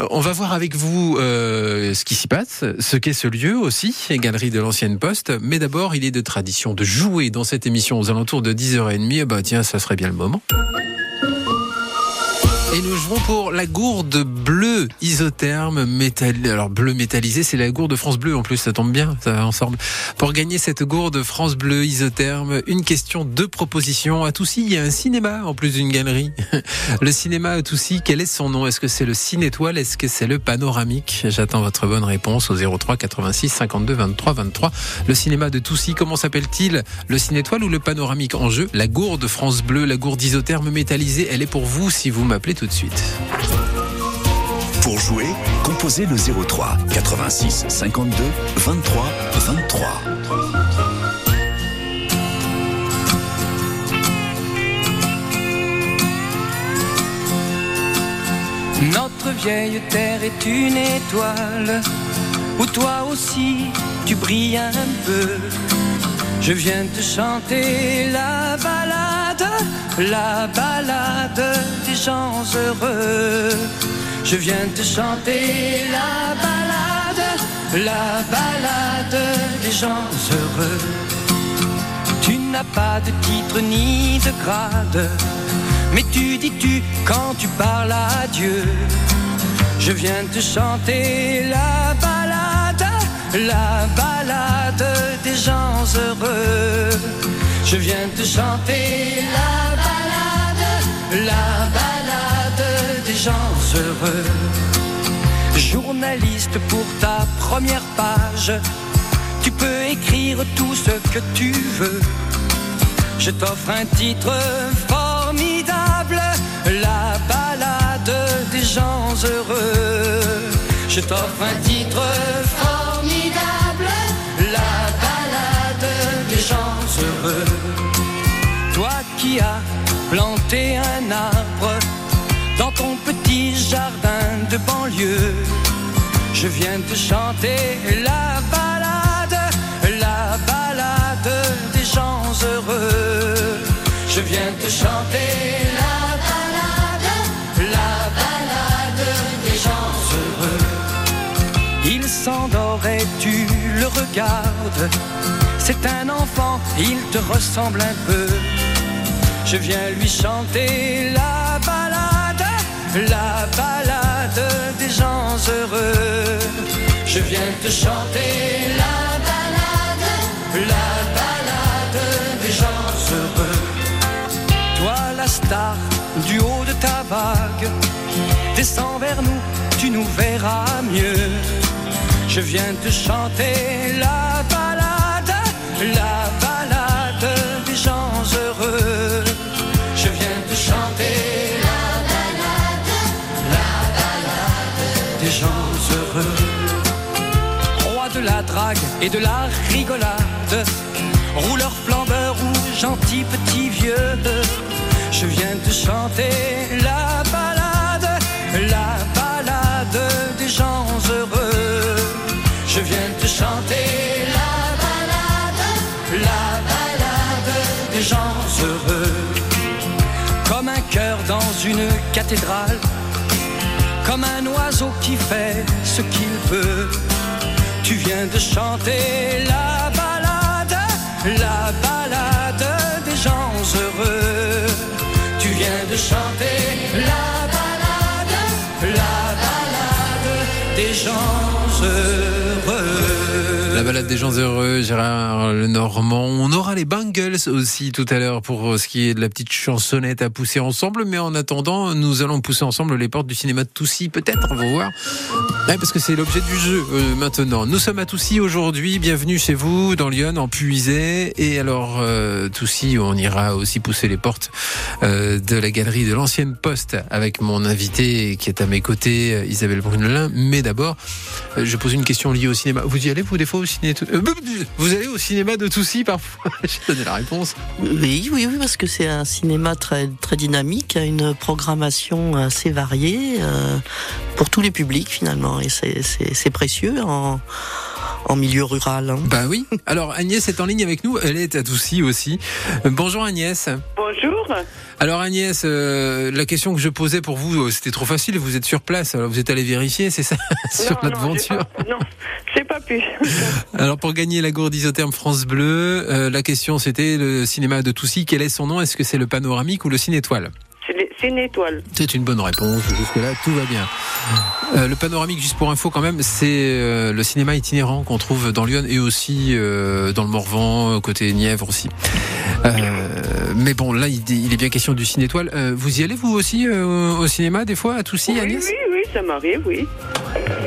Euh, On va voir avec vous euh, ce qui s'y passe, ce qu'est ce lieu aussi, galerie de l'ancienne poste. Mais d'abord, il est de tradition de jouer dans cette émission aux alentours de 10h30. Eh ben, tiens, ça serait bien le moment. Et nous pour la gourde bleue isotherme métallisée. Alors bleu métallisé, c'est la gourde France Bleu en plus, ça tombe bien, ça va ensemble. Pour gagner cette gourde France Bleu isotherme, une question, deux propositions. À Toussy, il y a un cinéma en plus d'une galerie. Le cinéma à Toussy, quel est son nom? Est-ce que c'est le Cinétoile? Est-ce que c'est le Panoramique? J'attends votre bonne réponse au 03 86 52 23 23. Le cinéma de Toussy, comment s'appelle-t-il? Le Cinétoile ou le Panoramique En jeu, la gourde France Bleu, la gourde isotherme métallisée, elle est pour vous si vous m'appelez tout de suite. Pour jouer, composez le 03 86 52 23 23. Notre vieille terre est une étoile où toi aussi tu brilles un peu. Je viens te chanter la balade, la balade des gens heureux. Je viens te chanter la balade, la balade des gens heureux. Tu n'as pas de titre ni de grade, mais tu dis tu quand tu parles à Dieu. Je viens te chanter la balade, la balade des gens heureux. Je viens te chanter la balade, la balade des gens heureux. Journaliste pour ta première page, tu peux écrire tout ce que tu veux. Je t'offre un titre formidable, la balade des gens heureux. Je t'offre un titre formidable, Toi qui as planté un arbre dans ton petit jardin de banlieue, je viens te chanter la balade, la balade des gens heureux. Je viens te chanter la balade, la balade des gens heureux. Il s'endort et tu le regardes. C'est un enfant, il te ressemble un peu. Je viens lui chanter la balade, la balade des gens heureux. Je viens te chanter la balade, la balade des gens heureux. Toi la star du haut de ta vague, descends vers nous, tu nous verras mieux. Je viens te chanter la balade, la balade des gens heureux. Je viens te chanter la balade, la balade des gens heureux. Roi de la drague et de la rigolade, rouleur flambeur ou gentil petit vieux. Je viens te chanter la balade, une cathédrale, comme un oiseau qui fait ce qu'il veut. Tu viens de chanter la balade, la balade des gens heureux. Tu viens de chanter la balade, la balade des gens heureux. Des gens heureux, Gérard Le Normand. On aura les Bangles aussi tout à l'heure pour ce qui est de la petite chansonnette à pousser ensemble. Mais en attendant, nous allons pousser ensemble les portes du cinéma de Toussy. Peut-être, on va voir. Parce que c'est l'objet du jeu euh, maintenant. Nous sommes à Toussy aujourd'hui. Bienvenue chez vous dans Lyon, en Puisay. Et alors, euh, Toussy, on ira aussi pousser les portes euh, de la galerie de l'ancienne Poste avec mon invité qui est à mes côtés, euh, Isabelle Brunelin. Mais d'abord, euh, je pose une question liée au cinéma. Vous y allez, vous, des fois, au ciné euh, Vous allez au cinéma de Toussy parfois J'ai donné la réponse. Oui, oui, oui, parce que c'est un cinéma très, très dynamique, une programmation assez variée euh, pour tous les publics finalement, et c'est- précieux en milieu rural. hein. Bah oui. Alors Agnès est en ligne avec nous. Elle est à Toussy aussi. Euh, Bonjour Agnès. Bonjour. Alors Agnès, euh, la question que je posais pour vous, euh, c'était trop facile. Vous êtes sur place. Alors vous êtes allé vérifier, c'est ça, sur Non, non, l'aventure. j'ai pas- Non, j'ai pas pu. Alors pour gagner la gourde isotherme France Bleu, euh, la question c'était le cinéma de Toussy. Quel est son nom? Est-ce que c'est le panoramique ou le ciné-étoile C'est une étoile. C'est une bonne réponse. Jusque-là, tout va bien. Euh, le panoramique, juste pour info quand même, c'est euh, le cinéma itinérant qu'on trouve dans Lyon et aussi euh, dans le Morvan, côté Nièvre aussi. Mais bon, là, il, il est bien question du ciné-étoile. Euh, vous y allez, vous aussi, au cinéma, des fois, à Toussy, oui, Agnès oui, oui, ça m'arrive, oui.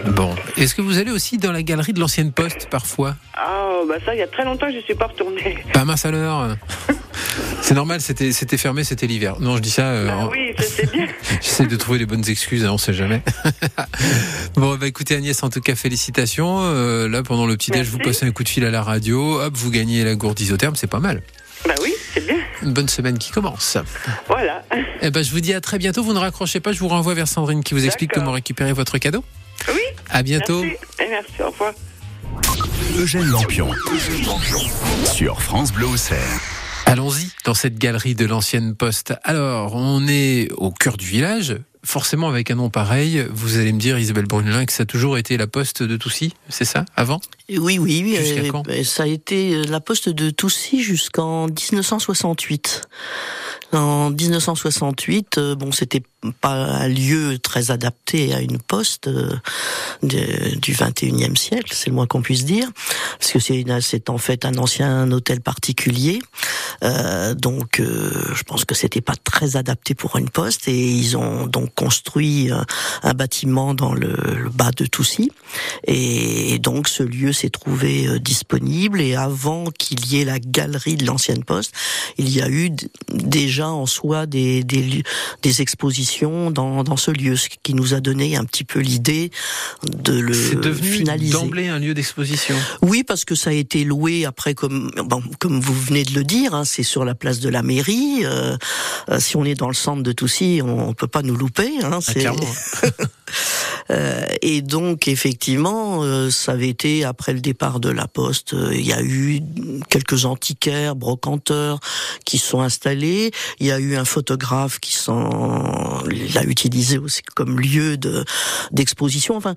Bon. Est-ce que vous allez aussi dans la galerie de l'ancienne poste, parfois Ah, bah ça, il y a très longtemps que je suis pas retournée. Pas mince alors C'est normal, c'était c'était fermé, c'était l'hiver. Non, je dis ça. Bah en- oui, je sais bien. J'essaie de trouver les bonnes excuses, hein, on sait jamais. bon, bah écoutez Agnès, en tout cas félicitations. Euh, là, pendant le petit déj, vous passez un coup de fil à la radio, hop, vous gagnez la gourde isotherme, c'est pas mal. Bah oui, c'est bien. Une bonne semaine qui commence. Voilà. Eh ben, je vous dis à très bientôt. Vous ne raccrochez pas, je vous renvoie vers Sandrine qui vous explique comment récupérer votre cadeau. Oui. À bientôt. Merci. Et merci, au revoir. Eugène Lampion. Sur France Bleu Auxerre. Allons-y dans cette galerie de l'ancienne poste. Alors, on est au cœur du village. Forcément, avec un nom pareil, vous allez me dire, Isabelle Brunelin, que ça a toujours été la poste de Toussy, c'est ça, avant? Oui, oui, oui. Jusqu'à euh, quand? euh, ça a été euh, la poste de Toussy jusqu'en 1968. En 1968, euh, bon, c'était pas un lieu très adapté à une poste euh, du 21e siècle, c'est le moins qu'on puisse dire, parce que c'est en fait un ancien hôtel particulier. Euh, donc, euh, je pense que c'était pas très adapté pour une poste, et ils ont donc construit euh, un bâtiment dans le, bas de Toussy. Et donc ce lieu s'est trouvé disponible et avant qu'il y ait la galerie de l'ancienne poste, il y a eu d- déjà en soi des, des, expositions dans, dans ce lieu, ce qui nous a donné un petit peu l'idée de le devenu finaliser. d'emblée un lieu d'exposition. Oui, parce que ça a été loué après, comme bon, comme vous venez de le dire, hein, c'est sur la place de la mairie. euh, euh, si on est dans le centre de Toussy, on, on peut pas nous louper. Hein, c'est- clairement. Euh, et donc effectivement, euh, ça avait été après le départ de la Poste, euh, il y a eu quelques antiquaires, brocanteurs qui sont installés. Il y a eu un photographe qui l'a utilisé aussi comme lieu de d'exposition. Enfin,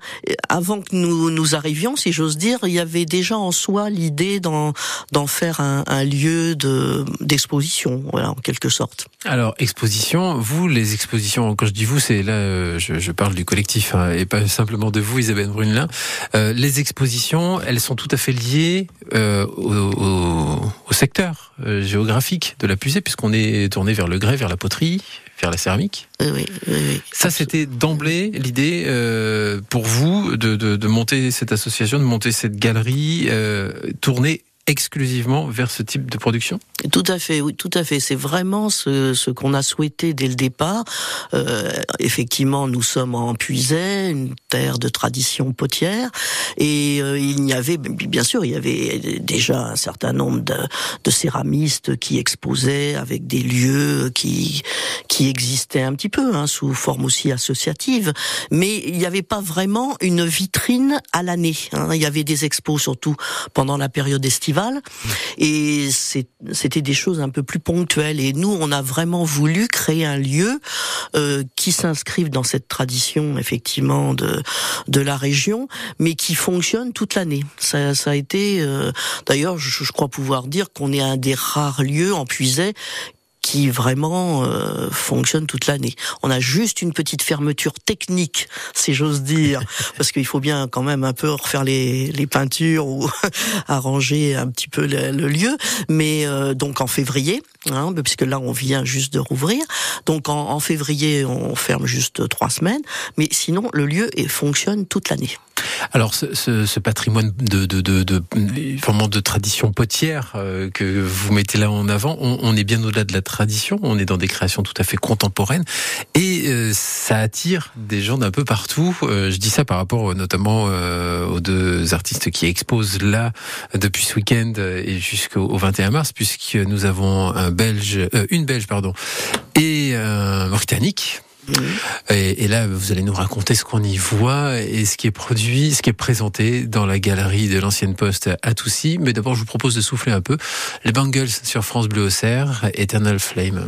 avant que nous nous arrivions, si j'ose dire, il y avait déjà en soi l'idée d'en faire un, lieu de d'exposition, voilà, en quelque sorte. Alors, exposition, vous, les expositions, quand je dis vous, c'est là, euh, je, parle du collectif hein, et pas simplement de vous, Isabelle Brunelin. Euh, les expositions, elles sont tout à fait liées euh, au, secteur géographique de la pusée, puisqu'on est tourné vers le grès, vers la poterie, vers la céramique. Oui, oui, oui. Ça, c'était d'emblée l'idée euh, pour vous de, de, de, monter cette association, de monter cette galerie euh, tournée exclusivement vers ce type de production? Tout à fait, oui, tout à fait. C'est vraiment ce, qu'on a souhaité dès le départ. Euh, effectivement, nous sommes en Puisay, une terre de tradition potière, et euh, il y avait, bien sûr, il y avait déjà un certain nombre de, de céramistes qui exposaient avec des lieux qui qui existaient un petit peu, hein, sous forme aussi associative, mais il n'y avait pas vraiment une vitrine à l'année. Hein. Il y avait des expos surtout pendant la période estivale et c'était des choses un peu plus ponctuelles. Et nous, on a vraiment voulu créer un lieu euh, qui s'inscrive dans cette tradition effectivement de la région, mais qui fonctionne toute l'année. Ça, ça a été, euh, d'ailleurs, je, je crois pouvoir dire qu'on est un des rares lieux en Puisay qui vraiment euh, fonctionne toute l'année. On a juste une petite fermeture technique, si j'ose dire, parce qu'il faut bien quand même un peu refaire les, les peintures ou arranger un petit peu le, le lieu. Mais euh, donc en février, hein, puisque là on vient juste de rouvrir, donc en, en, février on ferme juste trois semaines, mais sinon le lieu est, fonctionne toute l'année. Alors, ce, ce, ce, patrimoine de, de, de, de, vraiment de tradition potière euh, que vous mettez là en avant, on, on est bien au-delà de la tradition, on est dans des créations tout à fait contemporaines et euh, ça attire des gens d'un peu partout. Euh, je dis ça par rapport notamment euh, aux deux artistes qui exposent là depuis ce week-end et jusqu'au 21 mars, puisque nous avons un Belge, euh, une Belge pardon, et un Britannique. Et, là, vous allez nous raconter ce qu'on y voit et ce qui est produit, ce qui est présenté dans la galerie de l'ancienne poste à Toussy. Mais d'abord, je vous propose de souffler un peu. Les Bangles sur France Bleu Auxerre, Eternal Flame.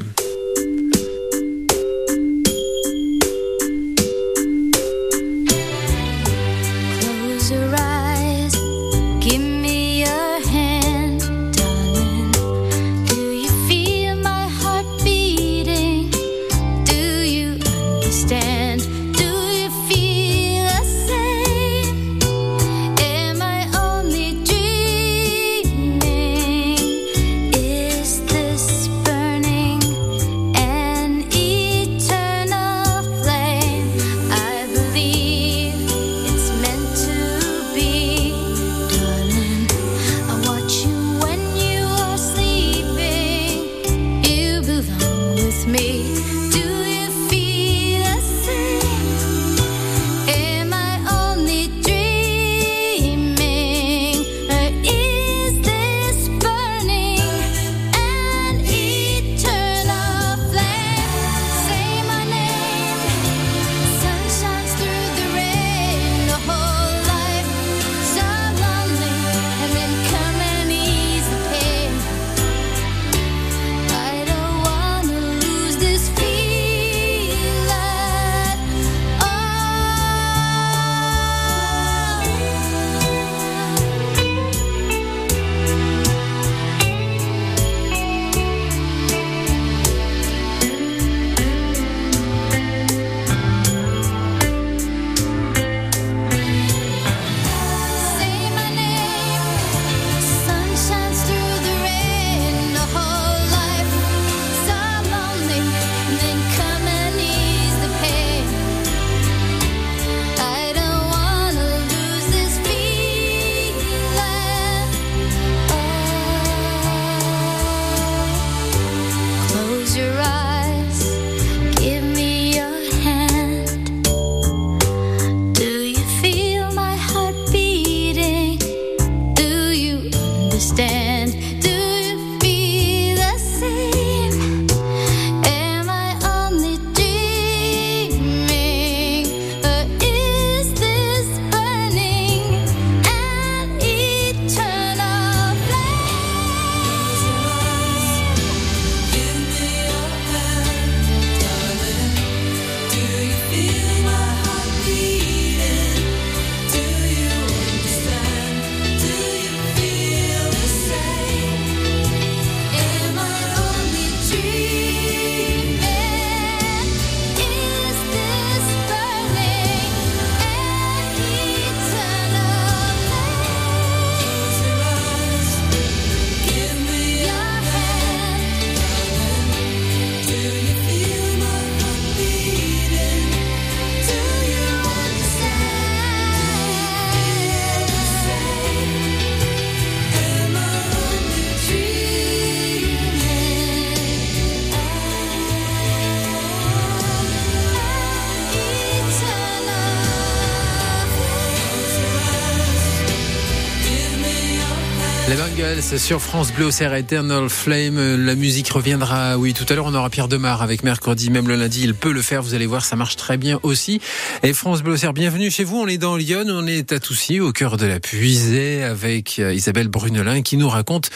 C'est sur France Bleu au Eternal Flame. La musique reviendra. Oui, tout à l'heure, on aura Pierre Demar avec mercredi. Même le lundi, il peut le faire. Vous allez voir, ça marche très bien aussi. Et France Bleu au bienvenue chez vous. On est dans Lyon. On est à Toussy, au cœur de la puisée, avec euh, Isabelle Brunelin qui nous raconte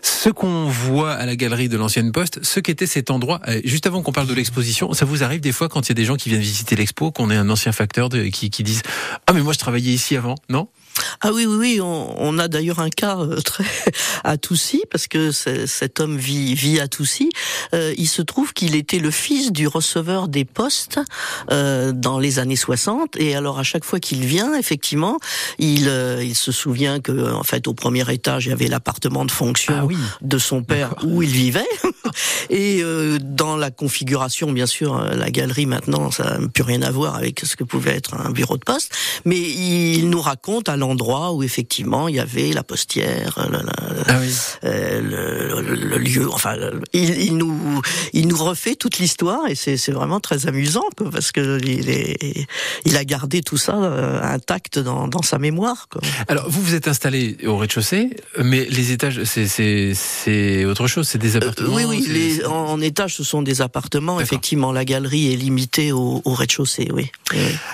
ce qu'on voit à la galerie de l'ancienne poste, ce qu'était cet endroit. Juste avant qu'on parle de l'exposition, ça vous arrive des fois quand il y a des gens qui viennent visiter l'expo, qu'on ait un ancien facteur de, qui, qui disent Ah, mais moi je travaillais ici avant, non? Ah oui, oui, oui. On, on a d'ailleurs un cas euh, très à Toussy parce que cet homme vit, vit à Toussy. Euh, il se trouve qu'il était le fils du receveur des postes euh, dans les années 60. Et alors à chaque fois qu'il vient, effectivement, il, euh, il se souvient que en fait au premier étage il y avait l'appartement de fonction ah oui. de son père où il vivait. et euh, dans la configuration, bien sûr, la galerie maintenant, ça n'a plus rien à voir avec ce que pouvait être un bureau de poste. Mais il nous raconte à endroit où effectivement il y avait la postière, le, ah oui. euh, le, le, lieu. Enfin, il, il, nous il nous refait toute l'histoire et c'est vraiment très amusant quoi, parce que il est il a gardé tout ça euh, intact dans, dans sa mémoire. Quoi. Alors vous vous êtes installé au rez-de-chaussée, mais les étages c'est c'est autre chose, c'est des appartements. Euh, oui oui, les, en, en, étage ce sont des appartements. Effectivement, la galerie est limitée au, au rez-de-chaussée. Oui.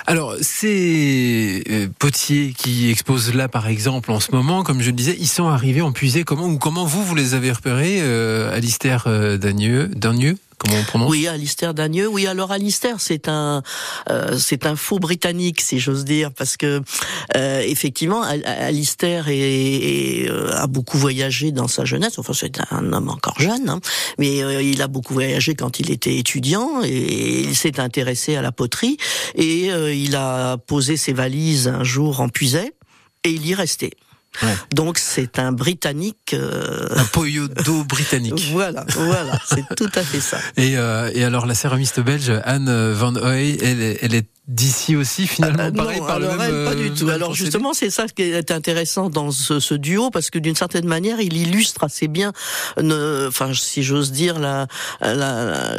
Alors ces euh, potiers qui expose là, par exemple, en ce moment, comme je le disais, ils sont arrivés en puisée. Comment ou comment vous vous les avez repérés, euh, Alistair euh, Dagneux, Dagneux Comment on prononce? Oui, Alistair Dagneux. Oui, alors Alistair, c'est un, euh, c'est un faux britannique, si j'ose dire, parce que euh, effectivement, Alistair est, est, euh, a beaucoup voyagé dans sa jeunesse. Enfin, c'est un homme encore jeune, hein, mais euh, il a beaucoup voyagé quand il était étudiant et il s'est intéressé à la poterie et il a posé ses valises un jour en puisée et il y restait. Ouais. Donc c'est un Britannique. Euh... Un poyodo britannique. voilà, voilà, c'est tout à fait ça. Et, euh, et alors la céramiste belge Anne Van Hoy, elle, elle est d'ici aussi finalement euh, pareil non, par alors le même, elle, pas du tout. Alors justement, c'est ça qui est intéressant dans ce, ce duo parce que d'une certaine manière, il illustre assez bien, ne, enfin si j'ose dire, la, la,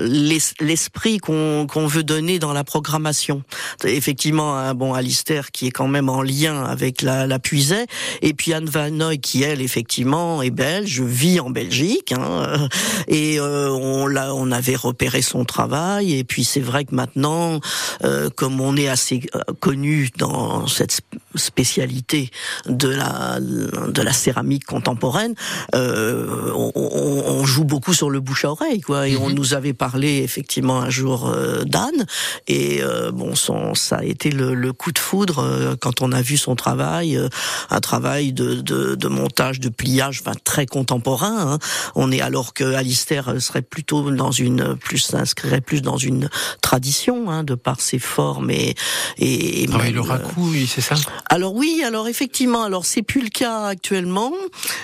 l'esprit qu'on qu'on veut donner dans la programmation. Effectivement, un bon Alistair qui est quand même en lien avec la, la Puisée, et puis Anne Van Noy qui elle effectivement est belge, vit en Belgique, hein, et euh, on l'a, on avait repéré son travail, et puis c'est vrai que maintenant, euh, comme on est assez connu dans cette spécialité de la de la céramique contemporaine, euh, on, on, joue beaucoup sur le bouche à oreille, quoi. Et mm -hmm. on nous avait parlé effectivement un jour euh, d'Anne, et euh, bon, son, ça a été le, le coup de foudre euh, quand on a vu son travail, euh, un travail de, de, de, montage, de pliage, enfin très contemporain. Hein. On est alors que Alistair serait plutôt dans une plus s'inscrirait plus dans une tradition, hein, de par ses formes et et, et ah, même, le raccou, oui, c'est ça. Alors oui, alors effectivement, alors c'est plus le cas actuellement,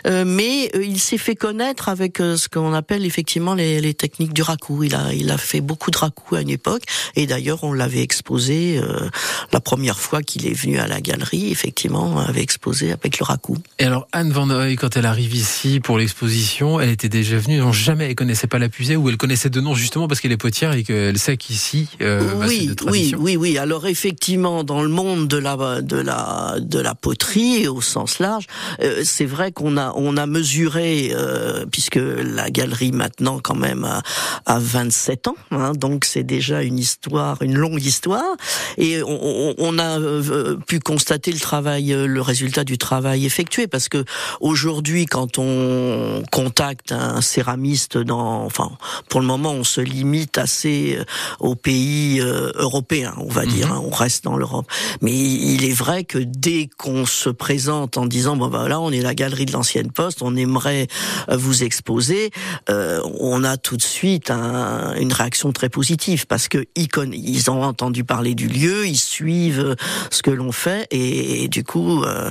euh, mais euh, il s'est fait connaître avec euh, ce qu'on appelle effectivement les, les, techniques du raccou. Il a, il a fait beaucoup de raccou à une époque, et d'ailleurs on l'avait exposé euh, la première fois qu'il est venu à la galerie. Effectivement, on avait exposé avec le raccou. Et alors Anne Van Hoy, quand elle arrive ici pour l'exposition, elle était déjà venue, non jamais, elle connaissait pas la pusée, ou elle connaissait de nom justement parce qu'elle est potière et qu'elle sait qu'ici, euh, oui, bah, oui, oui, oui. Alors effectivement, dans le monde de la de la de la poterie au sens large, euh, c'est vrai qu'on a on a mesuré euh, puisque la galerie maintenant quand même a, a 27 ans, hein, donc c'est déjà une histoire, une longue histoire, et on, on a euh, pu constater le travail, euh, le résultat du travail effectué, parce que aujourd'hui, quand on contacte un céramiste dans, enfin, pour le moment, on se limite assez euh, aux pays européens, dire, mmh. hein, on reste dans l'Europe, mais il est vrai que dès qu'on se présente en disant bon ben là on est la galerie de l'ancienne poste, on aimerait vous exposer, euh, on a tout de suite un, une réaction très positive parce que ils, ils ont entendu parler du lieu, ils suivent ce que l'on fait et, et, du coup euh,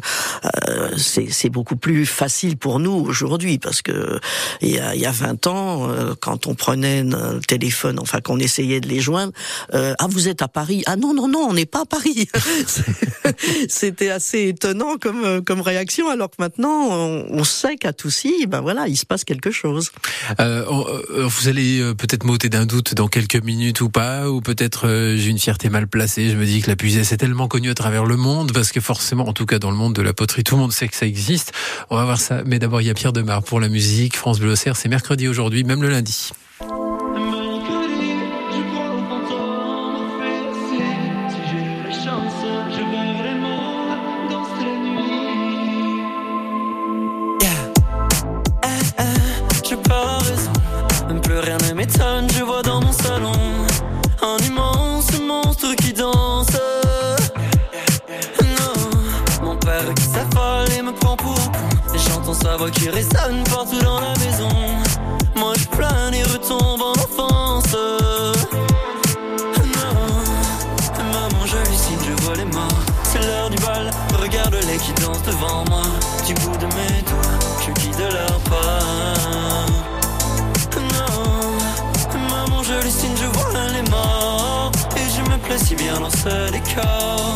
euh, c'est beaucoup plus facile pour nous aujourd'hui parce que il y a, il y a 20 ans quand on prenait le téléphone, enfin qu'on essayait de les joindre, ah vous êtes à Paris, ah non non non on n'est pas à Paris, c'était assez étonnant comme euh, comme réaction, alors que maintenant on, sait qu'à Toussy, ben voilà, il se passe quelque chose. Euh, euh, vous allez peut-être m'ôter d'un doute dans quelques minutes ou pas, ou peut-être j'ai une fierté mal placée. Je me dis que la puisée c'est tellement connu à travers le monde, parce que forcément, en tout cas dans le monde de la poterie, tout le monde sait que ça existe. On va voir ça. Mais d'abord, il y a Pierre Demar pour la musique. France Bleu c'est mercredi aujourd'hui, même le lundi. Sa voix qui résonne partout dans la maison. Moi je plane et retombe en enfance. Non, maman j'hallucine, je vois les morts. C'est l'heure du bal, regarde-les qui dansent devant moi. Du bout de mes doigts, je guide leur pas. Non, maman j'hallucine, je vois les morts. Et je me plais si bien dans ce décor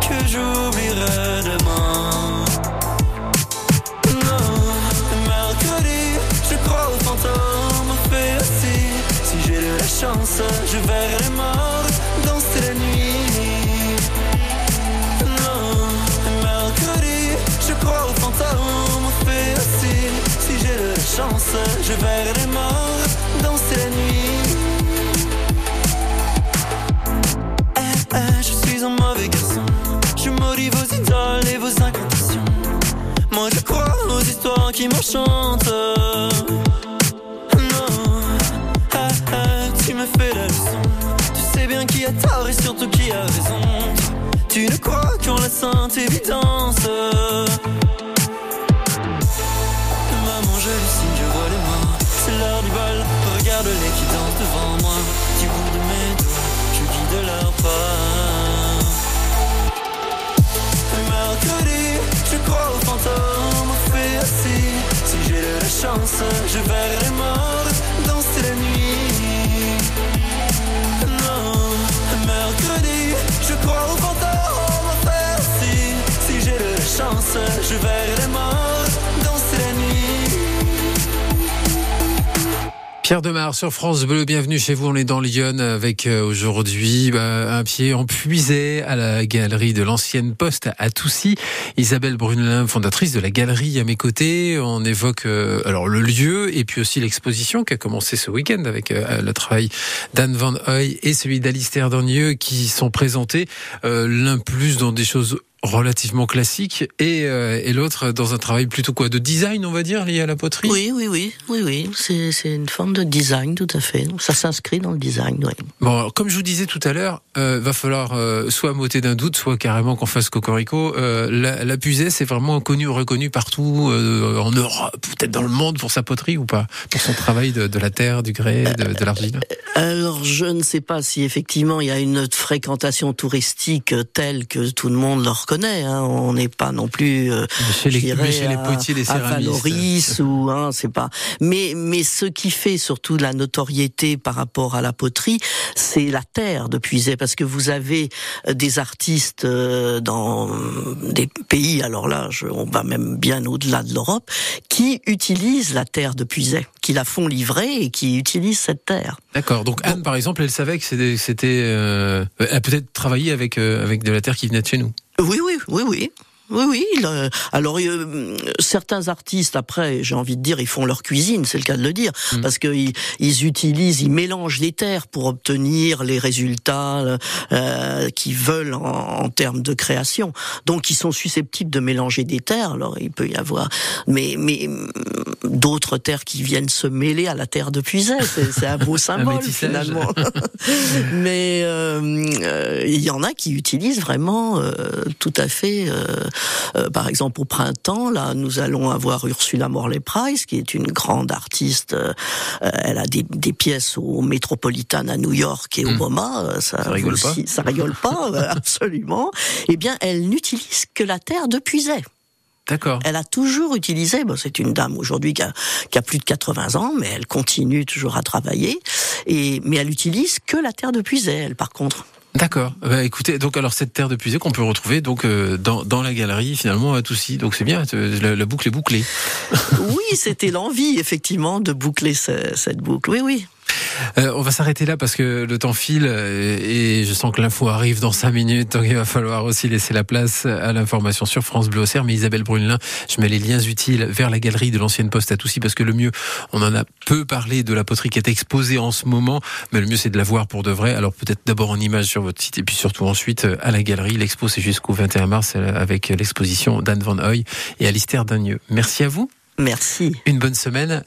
que j'oublierai je verrai les morts danser la nuit. Non, mercredi, je crois aux fantômes, fait aussi. Si j'ai la chance, je verrai les morts danser la nuit. Surtout qui a raison. Tu ne crois qu'en la sainte évidence. Maman, j'hallucine, je vois les morts. C'est l'heure du bal, regarde-les qui dansent devant moi. Du bout de mes doigts, je guide leur pas. Mercredi, je crois aux fantômes, fait assis. Si j'ai de la chance, je verrai les morts je verrai les. Pierre Demar sur France Bleu, bienvenue chez vous. On est dans Lyon avec euh, aujourd'hui bah, un pied en puisé à la galerie de l'ancienne poste à Toussy. Isabelle Brunelin, fondatrice de la galerie à mes côtés. On évoque euh, alors le lieu et puis aussi l'exposition qui a commencé ce week-end avec euh, le travail d'Anne Van Hoy et celui d'Alistair Dornieux qui sont présentés l'un plus dans des choses relativement classiques et, euh, et l'autre dans un travail plutôt quoi de design on va dire lié à la poterie? Oui, oui, oui, oui, oui. C'est c'est une forme de design, tout à fait. Ça s'inscrit dans le design, oui. Bon, alors, comme je vous disais tout à l'heure, euh, va falloir euh, soit m'ôter d'un doute, soit carrément qu'on fasse cocorico. La, la Pusée, c'est vraiment connu, reconnu partout en Europe, peut-être dans le monde pour sa poterie ou pas, pour son travail de, de la terre, du grès, de, de l'argile? Alors, je ne sais pas si effectivement il y a une fréquentation touristique telle que tout le monde le reconnaît. Hein. On n'est pas non plus euh, Chez les, dirais, potiers, les céramistes. Ou hein, c'est pas. Mais mais ce qui fait surtout la notoriété par rapport à la poterie, c'est la terre de Puiset, parce que vous avez euh, des artistes euh, dans des pays. Alors là, je, on va même bien au-delà de l'Europe, qui utilisent la terre de Puiset, qui la font livrer et qui utilisent cette terre. D'accord. Donc Anne, par exemple, elle savait que c'était, euh, elle a peut-être travaillé avec euh, avec de la terre qui venait de chez nous. Oui, oui, oui, oui. Oui, oui. il, euh, alors, euh, certains artistes, après, j'ai envie de dire, ils font leur cuisine, c'est le cas de le dire, parce qu'ils ils utilisent, ils mélangent les terres pour obtenir les résultats euh, qu'ils veulent en, en termes de création. Donc, ils sont susceptibles de mélanger des terres. Alors, il peut y avoir, mais, mais hum, d'autres terres qui viennent se mêler à la terre de Puiset. C'est un beau symbole métissage. finalement. mais euh, euh, il y en a qui utilisent vraiment euh, tout à fait. euh, euh, par exemple, au printemps, là, nous allons avoir Ursula Morley-Price, qui est une grande artiste. euh, elle a des, des pièces au Metropolitan à New York et au MoMA. euh, Ça, Ça rigole pas. Ça rigole pas, absolument. Eh bien, elle n'utilise que la terre de Puiset. D'accord. Elle a toujours utilisé, bon, c'est une dame aujourd'hui qui a, qui a plus de 80 ans, mais elle continue toujours à travailler. Et, mais elle utilise que la terre de Puiset, elle, par contre. D'accord. Bah, écoutez, donc alors cette terre de puisée qu'on peut retrouver donc euh, dans, dans la galerie finalement à Toussy. Donc c'est bien, euh, la, boucle est bouclée. Oui, c'était l'envie, effectivement, de boucler ce- cette boucle. Oui, oui. Euh, on va s'arrêter là parce que le temps file euh, et je sens que l'info arrive dans cinq minutes. Donc il va falloir aussi laisser la place à l'information sur France Bleu Auxerre. Mais Isabelle Brunelin, je mets les liens utiles vers la galerie de l'ancienne poste à Toussy parce que le mieux, on en a peu parlé de la poterie qui est exposée en ce moment, mais le mieux c'est de la voir pour de vrai. Alors peut-être d'abord en image sur votre site et puis surtout ensuite euh, à la galerie. L'expo c'est jusqu'au 21 mars euh, avec l'exposition d'Anne Van Hoy et Alistair Dagneux. Merci à vous. Merci. Une bonne semaine